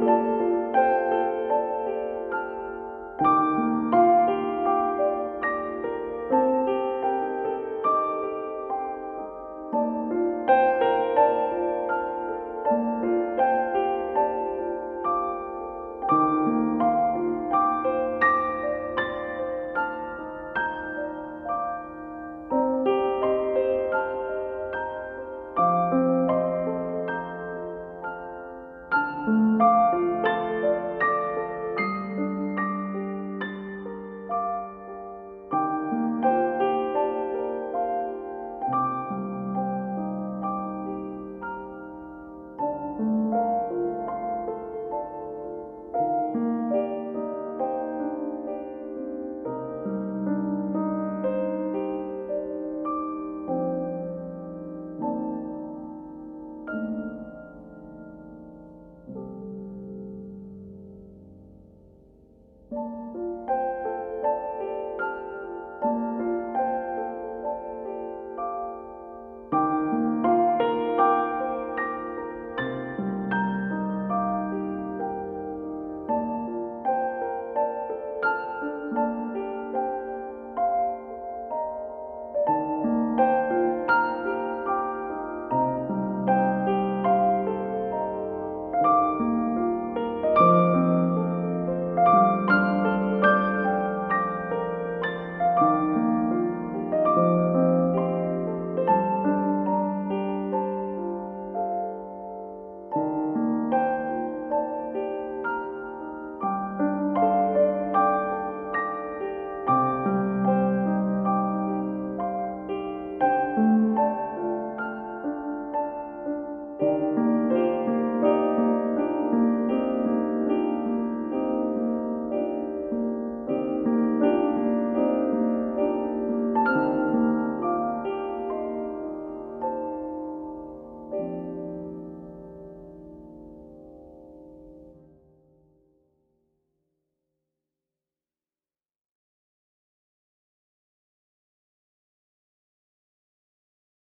Música